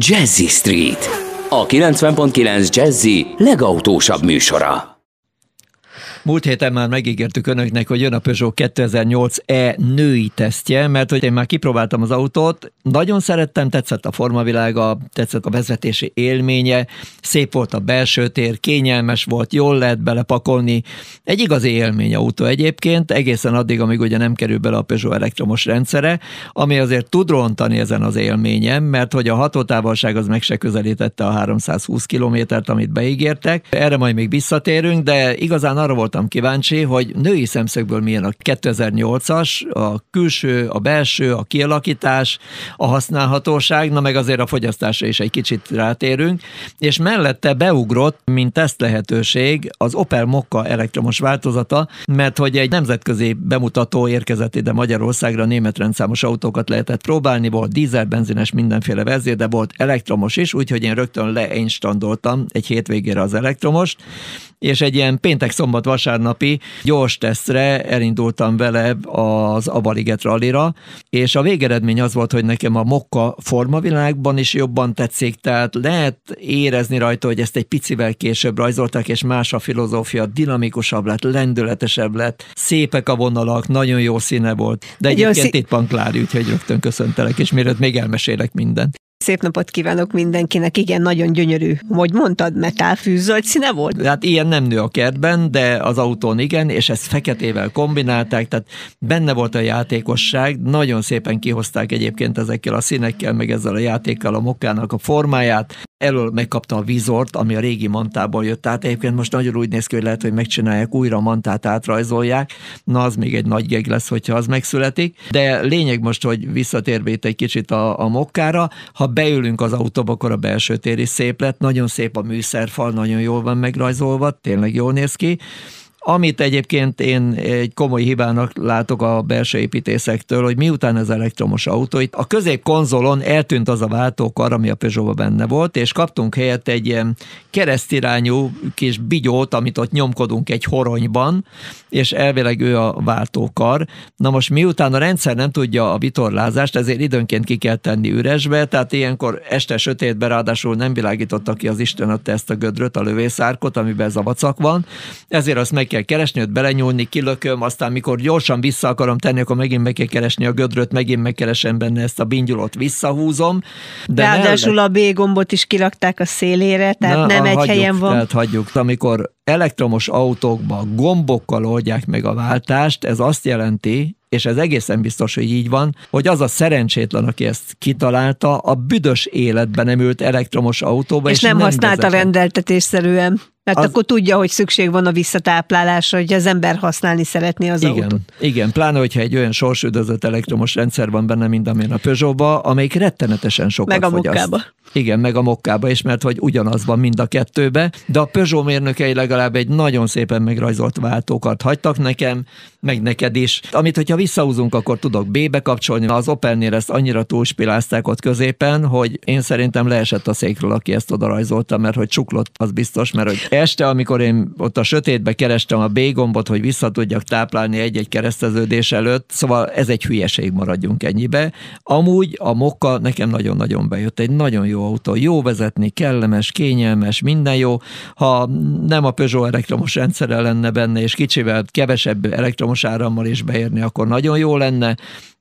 Jazzy Street. A 90.9 Jazzy legautósabb műsora. Múlt héten már megígértük önöknek, hogy jön a Peugeot 2008e női tesztje, mert hogy én már kipróbáltam az autót, nagyon szerettem, tetszett a formavilága, tetszett a vezetési élménye, szép volt a belső tér, kényelmes volt, jól lehet belepakolni. Egy igazi élmény autó egyébként, egészen addig, amíg ugye nem kerül bele a Peugeot elektromos rendszere, ami azért tud rontani ezen az élményem, mert hogy a hatótávolság az meg se közelítette a 320 kilométert, amit beígértek. Erre majd még visszatérünk, de igazán arra voltam voltam kíváncsi, hogy női szemszögből milyen a 2008-as, a külső, a belső, a kialakítás, a használhatóság, na meg azért a fogyasztásra is egy kicsit rátérünk, és mellette beugrott, mint teszt lehetőség az Opel Mokka elektromos változata, mert hogy egy nemzetközi bemutató érkezett ide Magyarországra, német rendszámos autókat lehetett próbálni, volt dízel, benzines, mindenféle verzió, de volt elektromos is, úgyhogy én rögtön leinstandoltam egy hétvégére az elektromost, és egy ilyen péntek-szombat vasárnapi gyors tesztre elindultam vele az Abaliget rallira, és a végeredmény az volt, hogy nekem a mokka formavilágban is jobban tetszik, tehát lehet érezni rajta, hogy ezt egy picivel később rajzolták, és más a filozófia, dinamikusabb lett, lendületesebb lett, szépek a vonalak, nagyon jó színe volt. De egyébként szí- itt van Klári, úgyhogy rögtön köszöntelek, és mielőtt még elmesélek mindent. Szép napot kívánok mindenkinek, igen, nagyon gyönyörű. Hogy mondtad, metálfűzöld színe volt? Hát ilyen nem nő a kertben, de az autón igen, és ezt feketével kombinálták, tehát benne volt a játékosság, nagyon szépen kihozták egyébként ezekkel a színekkel, meg ezzel a játékkal a mokkának a formáját, elől megkapta a vizort, ami a régi mantából jött át. Egyébként most nagyon úgy néz ki, hogy lehet, hogy megcsinálják újra a mantát, átrajzolják. Na, az még egy nagy geg lesz, hogyha az megszületik. De lényeg most, hogy visszatérve itt egy kicsit a, a mokkára, ha beülünk az autóba, akkor a belső tér is szép lett, nagyon szép a műszerfal, nagyon jól van megrajzolva, tényleg jól néz ki. Amit egyébként én egy komoly hibának látok a belső építészektől, hogy miután ez elektromos autó, itt a középkonzolon eltűnt az a váltókar, ami a peugeot benne volt, és kaptunk helyett egy ilyen keresztirányú kis bigyót, amit ott nyomkodunk egy horonyban, és elvileg ő a váltókar. Na most miután a rendszer nem tudja a vitorlázást, ezért időnként ki kell tenni üresbe, tehát ilyenkor este sötétbe ráadásul nem világította ki az Isten adta ezt a gödröt, a lövészárkot, amiben ez a vacak van, ezért azt meg kell keresni, ott belenyúlni, kilököm, aztán mikor gyorsan vissza akarom tenni, akkor megint meg kell keresni a gödröt, megint megkeresem benne ezt a bingyulot, visszahúzom. De Ráadásul mellett... a B gombot is kirakták a szélére, tehát Na, nem egy hagyjuk, helyen van. Tehát hagyjuk. Amikor elektromos autókban gombokkal oldják meg a váltást, ez azt jelenti, és ez egészen biztos, hogy így van, hogy az a szerencsétlen, aki ezt kitalálta, a büdös életben nem ült elektromos autóba, és, és nem, nem használta rendeltetésszerűen. Mert az... akkor tudja, hogy szükség van a visszatáplálásra, hogy az ember használni szeretné az igen, autót. Igen, pláne, hogyha egy olyan sorsüdözött elektromos rendszer van benne, mint amilyen a Peugeot-ba, amelyik rettenetesen sokat Meg a fogyaszt. mokkába. Igen, meg a mokkába is, mert hogy ugyanaz van mind a kettőbe, de a Peugeot mérnökei legalább egy nagyon szépen megrajzolt váltókat hagytak nekem, meg neked is. Amit, hogyha visszahúzunk, akkor tudok B-be kapcsolni. Az Opelnél ezt annyira túlspilázták ott középen, hogy én szerintem leesett a székről, aki ezt oda rajzolta, mert hogy csuklott, az biztos, mert hogy este, amikor én ott a sötétbe kerestem a B gombot, hogy vissza tudjak táplálni egy-egy kereszteződés előtt, szóval ez egy hülyeség, maradjunk ennyibe. Amúgy a Mokka nekem nagyon-nagyon bejött, egy nagyon jó autó, jó vezetni, kellemes, kényelmes, minden jó. Ha nem a Peugeot elektromos rendszere lenne benne, és kicsivel kevesebb elektromos árammal is beérni, akkor nagyon jó lenne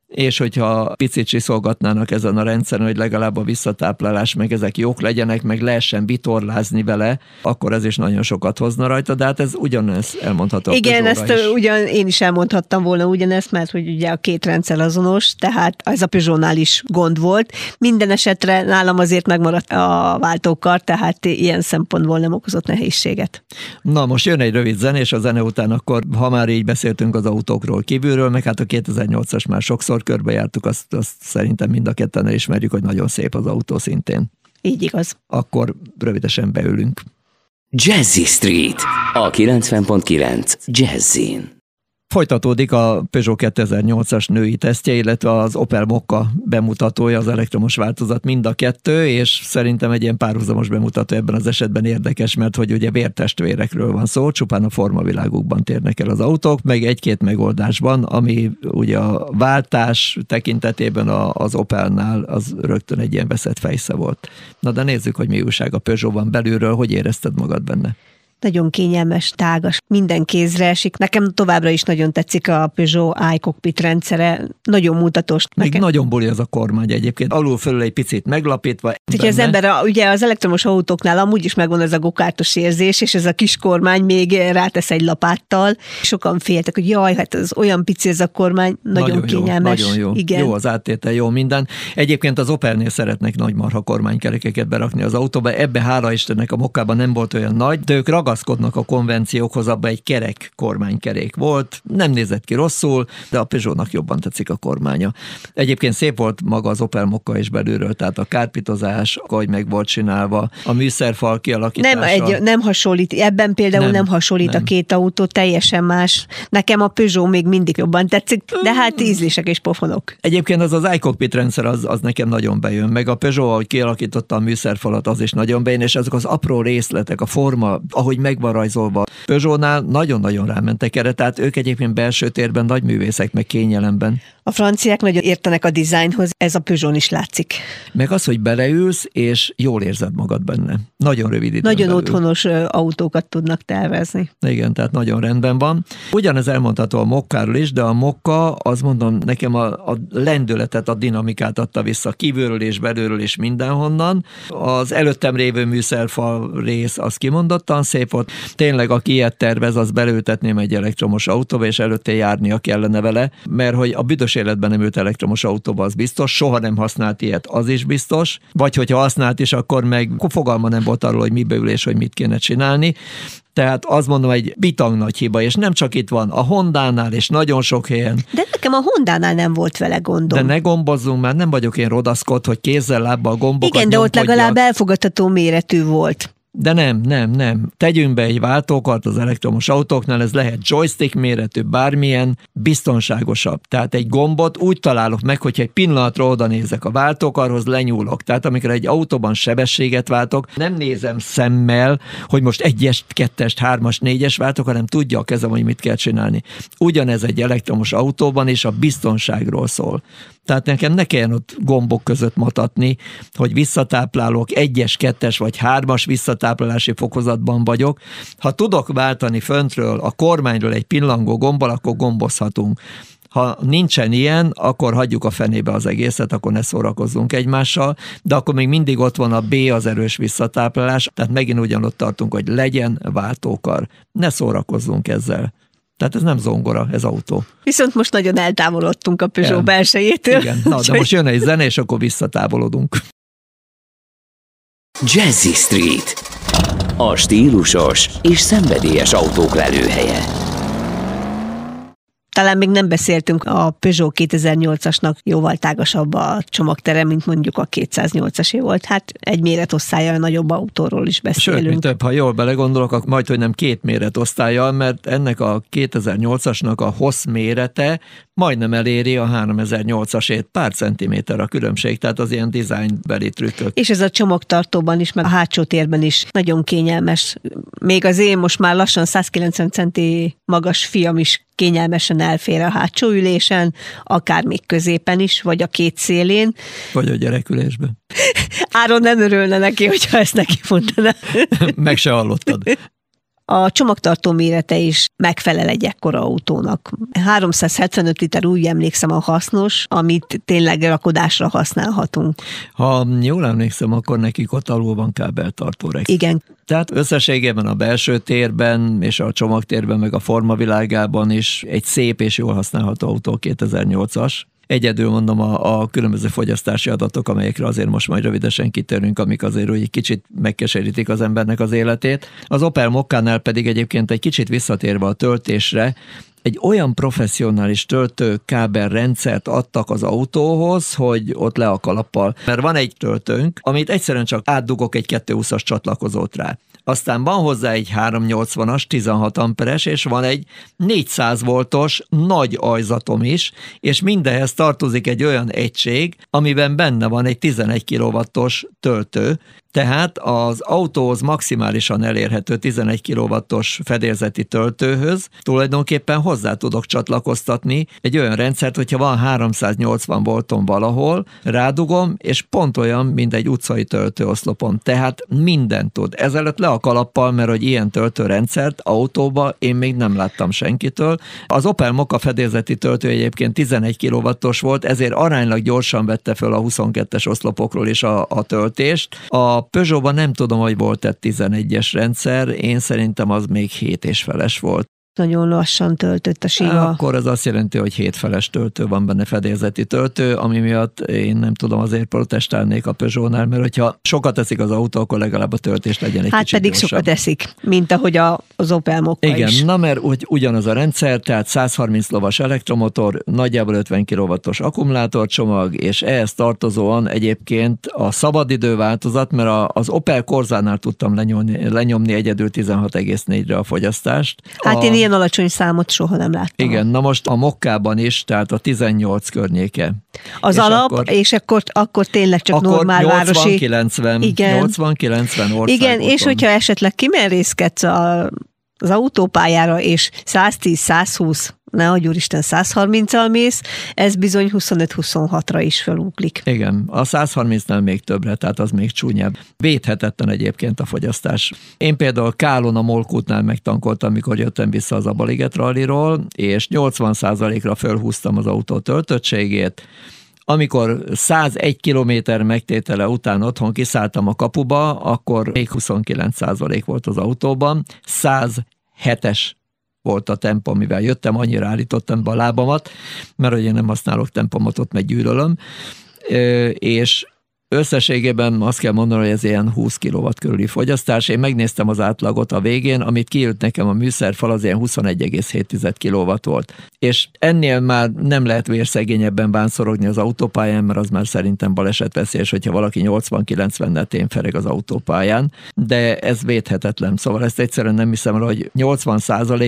és hogyha picit csiszolgatnának ezen a rendszeren, hogy legalább a visszatáplálás meg ezek jók legyenek, meg lehessen vitorlázni vele, akkor ez is nagyon sokat hozna rajta, de hát ez ugyanez elmondható. Igen, ezt is. ugyan én is elmondhattam volna ugyanezt, mert hogy ugye a két rendszer azonos, tehát ez a Peugeot-nál is gond volt. Minden esetre nálam azért megmaradt a váltókar, tehát ilyen szempontból nem okozott nehézséget. Na most jön egy rövid zene, és a zene után akkor, ha már így beszéltünk az autókról kívülről, meg hát a 2008-as már sokszor sokszor körbejártuk, azt, azt szerintem mind a ketten elismerjük, hogy nagyon szép az autó szintén. Így igaz. Akkor rövidesen beülünk. Jazzy Street, a 90.9 Jazzin. Folytatódik a Peugeot 2008-as női tesztje, illetve az Opel Mokka bemutatója, az elektromos változat mind a kettő, és szerintem egy ilyen párhuzamos bemutató ebben az esetben érdekes, mert hogy ugye vértestvérekről van szó, csupán a formavilágukban térnek el az autók, meg egy-két megoldásban, ami ugye a váltás tekintetében az Opelnál az rögtön egy ilyen veszett fejsze volt. Na de nézzük, hogy mi újság a Peugeot-ban belülről, hogy érezted magad benne? Nagyon kényelmes, tágas, minden kézre esik. Nekem továbbra is nagyon tetszik a Peugeot iCockpit rendszere, nagyon mutatos. Még nekem. nagyon buli az a kormány egyébként, alul fölül egy picit meglapítva. Hogyha az ember, a, ugye az elektromos autóknál amúgy is megvan ez a gokártos érzés, és ez a kis kormány még rátesz egy lapáttal. Sokan féltek, hogy jaj, hát ez olyan pici ez a kormány, nagyon, nagyon kényelmes. Jó, nagyon jó. Igen. Jó az áttétel, jó minden. Egyébként az Opelnél szeretnek nagy marha kormánykerekeket berakni az autóba, ebbe hála Istennek a mokkában nem volt olyan nagy, de ők ragaszkodnak a konvenciókhoz, abban egy kerek kormánykerék volt, nem nézett ki rosszul, de a Peugeotnak jobban tetszik a kormánya. Egyébként szép volt maga az Opel Mokka is belülről, tehát a kárpitozás, hogy meg volt csinálva, a műszerfal kialakítása. Nem, egy, nem hasonlít, ebben például nem, nem hasonlít nem. a két autó, teljesen más. Nekem a Peugeot még mindig jobban tetszik, de hát ízlések és pofonok. Egyébként az az iCockpit rendszer az, az nekem nagyon bejön, meg a Peugeot, ahogy kialakította a műszerfalat, az is nagyon bejön, és azok az apró részletek, a forma, ahogy ahogy meg rajzolva. Peugeotnál nagyon-nagyon rámentek erre, tehát ők egyébként belső térben nagy művészek, meg kényelemben. A franciák nagyon értenek a dizájnhoz, ez a Peugeot is látszik. Meg az, hogy beleülsz, és jól érzed magad benne. Nagyon rövid idő. Nagyon belül. otthonos autókat tudnak tervezni. Igen, tehát nagyon rendben van. Ugyanez elmondható a mokkáról is, de a mokka, az mondom, nekem a, a lendületet, a dinamikát adta vissza kívülről és belülről és mindenhonnan. Az előttem lévő műszerfal rész az kimondottan szép volt. Tényleg, aki ilyet tervez, az belültetném egy elektromos autóba, és előtte járnia kellene vele, mert hogy a büdös életben nem ült elektromos autóba, az biztos, soha nem használt ilyet, az is biztos, vagy hogyha használt is, akkor meg fogalma nem volt arról, hogy mibe ül és hogy mit kéne csinálni. Tehát azt mondom, egy bitang nagy hiba, és nem csak itt van, a Hondánál és nagyon sok helyen. De nekem a Hondánál nem volt vele gondom. De ne gombozzunk, mert nem vagyok én rodaszkod, hogy kézzel, lábbal gombokat Igen, de ott legalább elfogadható méretű volt. De nem, nem, nem. Tegyünk be egy váltókart az elektromos autóknál, ez lehet joystick méretű, bármilyen, biztonságosabb. Tehát egy gombot úgy találok meg, hogyha egy pillanatra oda nézek a váltókarhoz, lenyúlok. Tehát amikor egy autóban sebességet váltok, nem nézem szemmel, hogy most egyes, kettest, hármas, négyes váltok, hanem tudja a kezem, hogy mit kell csinálni. Ugyanez egy elektromos autóban, és a biztonságról szól. Tehát nekem ne kelljen ott gombok között mutatni, hogy visszatáplálok, egyes, kettes vagy hármas visszatáplálási fokozatban vagyok. Ha tudok váltani föntről a kormányról egy pillangó gombbal, akkor gombozhatunk. Ha nincsen ilyen, akkor hagyjuk a fenébe az egészet, akkor ne szórakozzunk egymással, de akkor még mindig ott van a B, az erős visszatáplálás, tehát megint ugyanott tartunk, hogy legyen váltókar. Ne szórakozzunk ezzel. Tehát ez nem zongora, ez autó. Viszont most nagyon eltávolodtunk a Peugeot Igen. belsejétől. Igen, na, de most jön egy zene, és akkor visszatávolodunk. Jazzy Street. A stílusos és szenvedélyes autók lelőhelye. Talán még nem beszéltünk a Peugeot 2008-asnak jóval tágasabb a csomagtere, mint mondjuk a 208-asé volt. Hát egy méretosztálya nagyobb autóról is beszélünk. Sőt, több, ha jól belegondolok, akkor majd, hogy nem két méretosztálya, mert ennek a 2008-asnak a hossz mérete majdnem eléri a 3008-asét, pár centiméter a különbség, tehát az ilyen designbeli trükkök. És ez a csomagtartóban is, meg a hátsó térben is nagyon kényelmes. Még az én most már lassan 190 centi magas fiam is kényelmesen elfér a hátsó ülésen, akár még középen is, vagy a két szélén. Vagy a gyerekülésben. Áron nem örülne neki, hogyha ezt neki mondaná. Meg se hallottad. A csomagtartó mérete is megfelel egy ekkora autónak. 375 liter úgy emlékszem a hasznos, amit tényleg rakodásra használhatunk. Ha jól emlékszem, akkor nekik ott alul van kábeltartó reksz. Igen. Tehát összességében a belső térben és a csomagtérben, meg a formavilágában is egy szép és jól használható autó 2008-as. Egyedül mondom a, a különböző fogyasztási adatok, amelyekre azért most majd rövidesen kitérünk, amik azért úgy kicsit megkeserítik az embernek az életét. Az Opel Mokkánál pedig egyébként egy kicsit visszatérve a töltésre, egy olyan professzionális töltőkábel rendszert adtak az autóhoz, hogy ott le a kalappal. Mert van egy töltőnk, amit egyszerűen csak átdugok egy 220-as csatlakozót rá. Aztán van hozzá egy 380-as, 16 amperes, és van egy 400 voltos nagy ajzatom is, és mindehez tartozik egy olyan egység, amiben benne van egy 11 kW-os töltő, tehát az autóhoz maximálisan elérhető 11 kW-os fedélzeti töltőhöz tulajdonképpen hozzá tudok csatlakoztatni egy olyan rendszert, hogyha van 380 volton valahol, rádugom, és pont olyan, mint egy utcai töltőoszlopon. Tehát minden tud. Ezelőtt le a kalappal, mert hogy ilyen töltőrendszert autóba én még nem láttam senkitől. Az Opel Moka fedélzeti töltő egyébként 11 kW-os volt, ezért aránylag gyorsan vette föl a 22-es oszlopokról is a, a töltést. A Peugeotban nem tudom, hogy volt-e 11-es rendszer, én szerintem az még 7 és feles volt nagyon lassan töltött a siga. Akkor az azt jelenti, hogy hétfeles töltő van benne, fedélzeti töltő, ami miatt én nem tudom, azért protestálnék a Peugeot-nál, mert hogyha sokat teszik az autó, akkor legalább a töltés legyen egy hát kicsit pedig gyorsabb. sokat eszik, mint ahogy a, az Opel Mokka Igen, is. na mert úgy, ugyanaz a rendszer, tehát 130 lovas elektromotor, nagyjából 50 kW-os akkumulátorcsomag, és ehhez tartozóan egyébként a szabadidő változat, mert a, az Opel Corzánál tudtam lenyomni, lenyomni egyedül 16,4-re a fogyasztást. Hát a, én ilyen alacsony számot soha nem láttam. Igen, na most a Mokkában is, tehát a 18 környéke. Az és alap, akkor, és akkor, akkor tényleg csak akkor normál 80, városi. 90, Igen. 80-90 országúton. Igen, és hogyha esetleg kimerészkedsz a, az autópályára, és 110-120, ne adj úristen, 130-al mész, ez bizony 25-26-ra is felúklik. Igen, a 130-nál még többre, tehát az még csúnyább. Védhetetlen egyébként a fogyasztás. Én például Kálon a Molkútnál megtankoltam, amikor jöttem vissza az Abaliget ralliról, és 80%-ra fölhúztam az autó töltöttségét, amikor 101 kilométer megtétele után otthon kiszálltam a kapuba, akkor még 29% volt az autóban, 107-es volt a tempó, mivel jöttem, annyira állítottam be a lábamat, mert ugye nem használok tempomatot, meg gyűlölöm, és Összességében azt kell mondanom, hogy ez ilyen 20 kW körüli fogyasztás. Én megnéztem az átlagot a végén, amit kijött nekem a műszerfal, az ilyen 21,7 kW volt. És ennél már nem lehet vérszegényebben bánszorogni az autópályán, mert az már szerintem balesetveszélyes, hogyha valaki 80-90-nel témfereg az autópályán, de ez védhetetlen. Szóval ezt egyszerűen nem hiszem hogy 80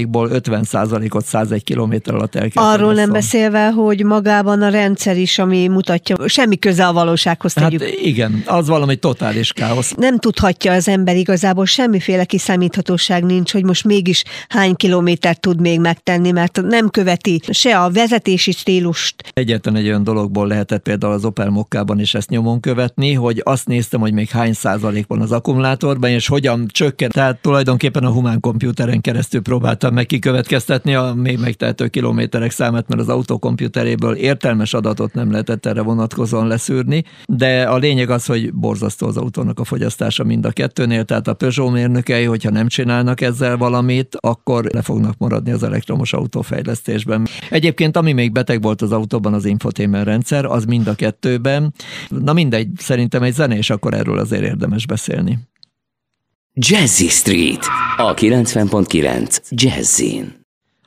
ból 50 ot 101 km alatt el kell Arról nem beszélve, hogy magában a rendszer is, ami mutatja, semmi köze a valósághoz tegyük. Hát igen, az valami totális káosz. Nem tudhatja az ember igazából, semmiféle kiszámíthatóság nincs, hogy most mégis hány kilométert tud még megtenni, mert nem követi se a vezetési stílust. Egyetlen egy olyan dologból lehetett például az Opel Mokkában is ezt nyomon követni, hogy azt néztem, hogy még hány százalék van az akkumulátorban, és hogyan csökken. Tehát tulajdonképpen a humán komputeren keresztül próbáltam meg kikövetkeztetni a még megtehető kilométerek számát, mert az autó komputeréből értelmes adatot nem lehetett erre vonatkozóan leszűrni, de a lényeg az, hogy borzasztó az autónak a fogyasztása mind a kettőnél, tehát a Peugeot mérnökei, hogyha nem csinálnak ezzel valamit, akkor le fognak maradni az elektromos autófejlesztésben. Egyébként, ami még beteg volt az autóban, az infotainment rendszer, az mind a kettőben. Na mindegy, szerintem egy zene, és akkor erről azért érdemes beszélni. Jazzy Street, a 90.9 Jazzin.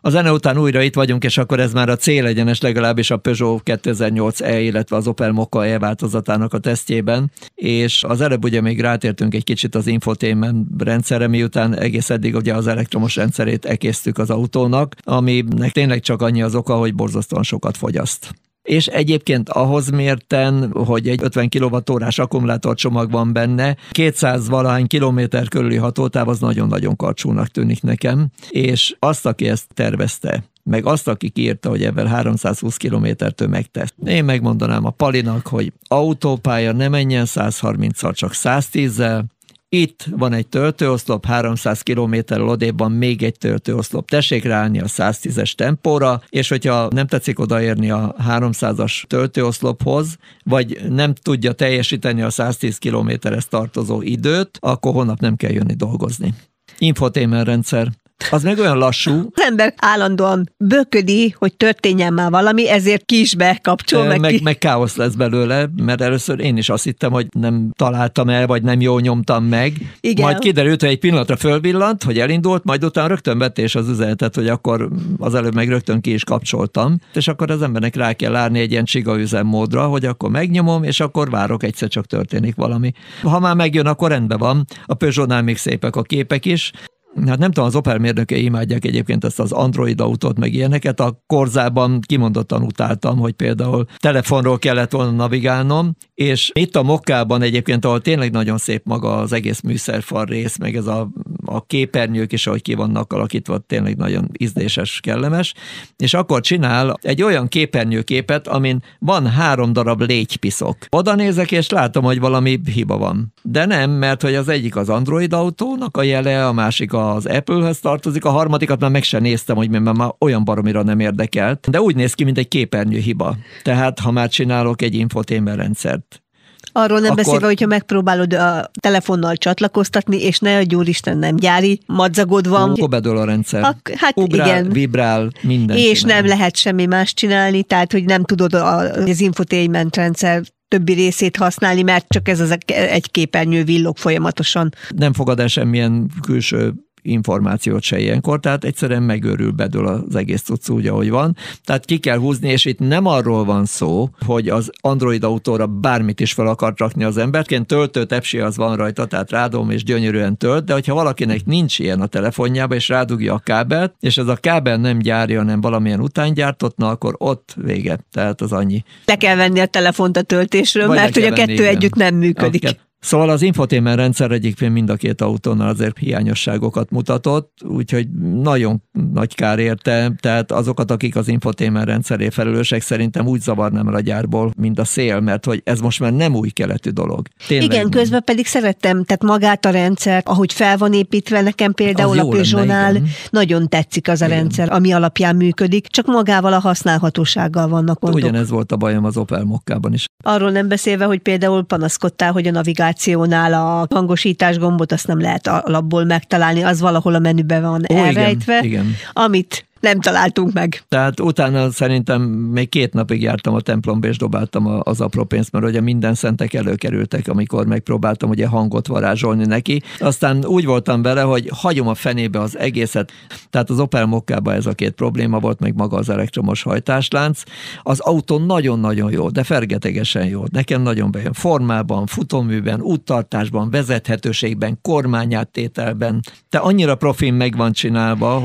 A zene után újra itt vagyunk, és akkor ez már a célegyenes legalábbis a Peugeot 2008e, illetve az Opel Mokka E változatának a tesztjében, és az előbb ugye még rátértünk egy kicsit az infotainment rendszerre, miután egész eddig ugye az elektromos rendszerét ekésztük az autónak, aminek tényleg csak annyi az oka, hogy borzasztóan sokat fogyaszt. És egyébként ahhoz mérten, hogy egy 50 kWh-órás akkumulátorcsomag van benne, 200 valahány kilométer körüli hatótáv az nagyon-nagyon karcsúnak tűnik nekem, és azt, aki ezt tervezte, meg azt, aki írta, hogy ebben 320 km tömegtesz. Én megmondanám a Palinak, hogy autópálya ne menjen 130-szal, csak 110-zel, itt van egy töltőoszlop, 300 km odébb még egy töltőoszlop. Tessék ráállni a 110-es tempóra, és hogyha nem tetszik odaérni a 300-as töltőoszlophoz, vagy nem tudja teljesíteni a 110 kilométeres tartozó időt, akkor holnap nem kell jönni dolgozni. Infotainment rendszer, Az meg olyan lassú. Az ember állandóan böködi, hogy történjen már valami, ezért ki is bekapcsol. Meg, meg, ki... meg káosz lesz belőle, mert először én is azt hittem, hogy nem találtam el, vagy nem jól nyomtam meg. Igen. Majd kiderült, hogy egy pillanatra fölvillant, hogy elindult, majd utána rögtön vetés az üzenetet, hogy akkor az előbb meg rögtön ki is kapcsoltam. És akkor az embernek rá kell állni egy ilyen csiga üzemmódra, hogy akkor megnyomom, és akkor várok, egyszer csak történik valami. Ha már megjön, akkor rendben van. A Peugeot-nál még szépek a képek is, Hát nem tudom, az Opel mérnökei imádják egyébként ezt az Android autót, meg ilyeneket. A korzában kimondottan utáltam, hogy például telefonról kellett volna navigálnom, és itt a Mokkában egyébként, ahol tényleg nagyon szép maga az egész műszerfal rész, meg ez a, a képernyők is, ahogy ki vannak alakítva, tényleg nagyon ízléses, kellemes, és akkor csinál egy olyan képernyőképet, amin van három darab légypiszok. Oda nézek, és látom, hogy valami hiba van. De nem, mert hogy az egyik az Android autónak a jele, a másik az Apple-höz tartozik, a harmadikat már meg sem néztem, hogy mert már olyan baromira nem érdekelt, de úgy néz ki, mint egy képernyő hiba. Tehát, ha már csinálok egy infotainment rendszert, Arról nem Akkor- beszélve, hogyha megpróbálod a telefonnal csatlakoztatni, és ne a Isten nem gyári, madzagod van, akkor bedől a rendszer. Ak- hát Ugrál, igen. vibrál, minden és csinál. nem lehet semmi más csinálni, tehát hogy nem tudod a- az infotainment rendszer többi részét használni, mert csak ez az egy képernyő villog folyamatosan. nem fogad el semmilyen külső információt se ilyenkor, tehát egyszerűen megőrül, bedől az egész cucc úgy, ahogy van. Tehát ki kell húzni, és itt nem arról van szó, hogy az Android autóra bármit is fel akar rakni az ilyen töltő tepsi az van rajta, tehát rádom és gyönyörűen tölt, de hogyha valakinek nincs ilyen a telefonjába, és rádugja a kábelt, és ez a kábel nem gyári, hanem valamilyen utángyártott, na akkor ott vége, tehát az annyi. Le kell venni a telefont a töltésről, Vagy mert hogy a kettő igen. együtt nem működik. Akiket- Szóval az infotainment rendszer egyébként mind a két autónál azért hiányosságokat mutatott, úgyhogy nagyon nagy kár érte, tehát azokat, akik az infotainment rendszeré felelősek, szerintem úgy zavarnám el a gyárból, mint a szél, mert hogy ez most már nem új keletű dolog. Tényleg Igen, nem. közben pedig szerettem, tehát magát a rendszer, ahogy fel van építve, nekem például Az a Peugeot-nál nagyon tetszik az a Igen. rendszer, ami alapján működik, csak magával a használhatósággal vannak gondok. Ugyanez volt a bajom az Opel Mokkában is. Arról nem beszélve, hogy például panaszkodtál, hogy a navigációnál a hangosítás gombot azt nem lehet alapból megtalálni, az valahol a menüben van Ó, elrejtve, igen, igen. amit nem találtunk meg. Tehát utána szerintem még két napig jártam a templomba, és dobáltam az apró pénzt, mert ugye minden szentek előkerültek, amikor megpróbáltam ugye hangot varázsolni neki. Aztán úgy voltam vele, hogy hagyom a fenébe az egészet. Tehát az Opel Mokkában ez a két probléma volt, meg maga az elektromos hajtáslánc. Az autó nagyon-nagyon jó, de fergetegesen jó. Nekem nagyon bejön. Formában, futóműben, úttartásban, vezethetőségben, kormányáttételben. De annyira profin meg van csinálva,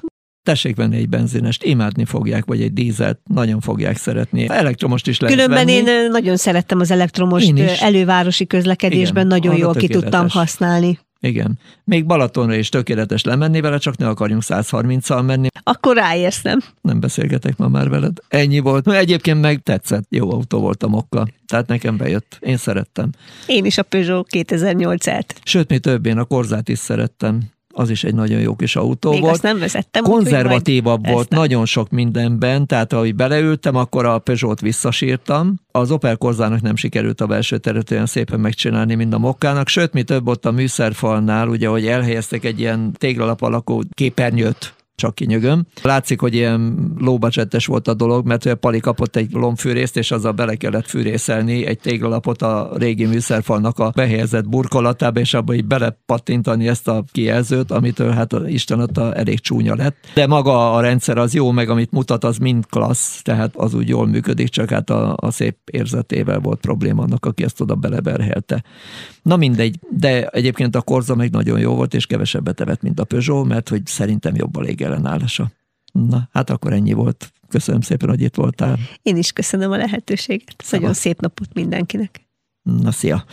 tessék venni egy benzinest, imádni fogják, vagy egy dízelt, nagyon fogják szeretni. Elektromost is lehet Különben venni. én nagyon szerettem az elektromos elővárosi közlekedésben, Igen, nagyon jól ki tudtam tökéletes. használni. Igen. Még Balatonra is tökéletes lemenni vele, csak ne akarjunk 130-al menni. Akkor ráérsz, nem? Nem beszélgetek ma már veled. Ennyi volt. Egyébként meg tetszett. Jó autó volt a mokka. Tehát nekem bejött. Én szerettem. Én is a Peugeot 2008-et. Sőt, mi több, én a Korzát is szerettem. Az is egy nagyon jó kis autó Még volt. azt nem vezettem. konzervatívabb volt nem. nagyon sok mindenben, tehát ahogy beleültem, akkor a Peugeot visszasírtam. Az Opel Korzának nem sikerült a belső teret olyan szépen megcsinálni, mint a Mokkának, sőt, mi több ott a műszerfalnál, ugye, hogy elhelyeztek egy ilyen téglalap alakú képernyőt, csak kinyögöm. Látszik, hogy ilyen lóbacsettes volt a dolog, mert a Pali kapott egy lombfűrészt, és azzal bele kellett fűrészelni egy téglalapot a régi műszerfalnak a behelyezett burkolatába, és abba így belepattintani ezt a kijelzőt, amitől hát a Isten adta elég csúnya lett. De maga a rendszer az jó, meg amit mutat, az mind klassz, tehát az úgy jól működik, csak hát a, a szép érzetével volt probléma annak, aki ezt oda beleberhelte. Na mindegy, de egyébként a Korza meg nagyon jó volt, és kevesebbet evett, mint a Peugeot, mert hogy szerintem jobb a légellenállása. Na, hát akkor ennyi volt. Köszönöm szépen, hogy itt voltál. Én is köszönöm a lehetőséget. Nagyon Szabad. szép napot mindenkinek. Na, szia!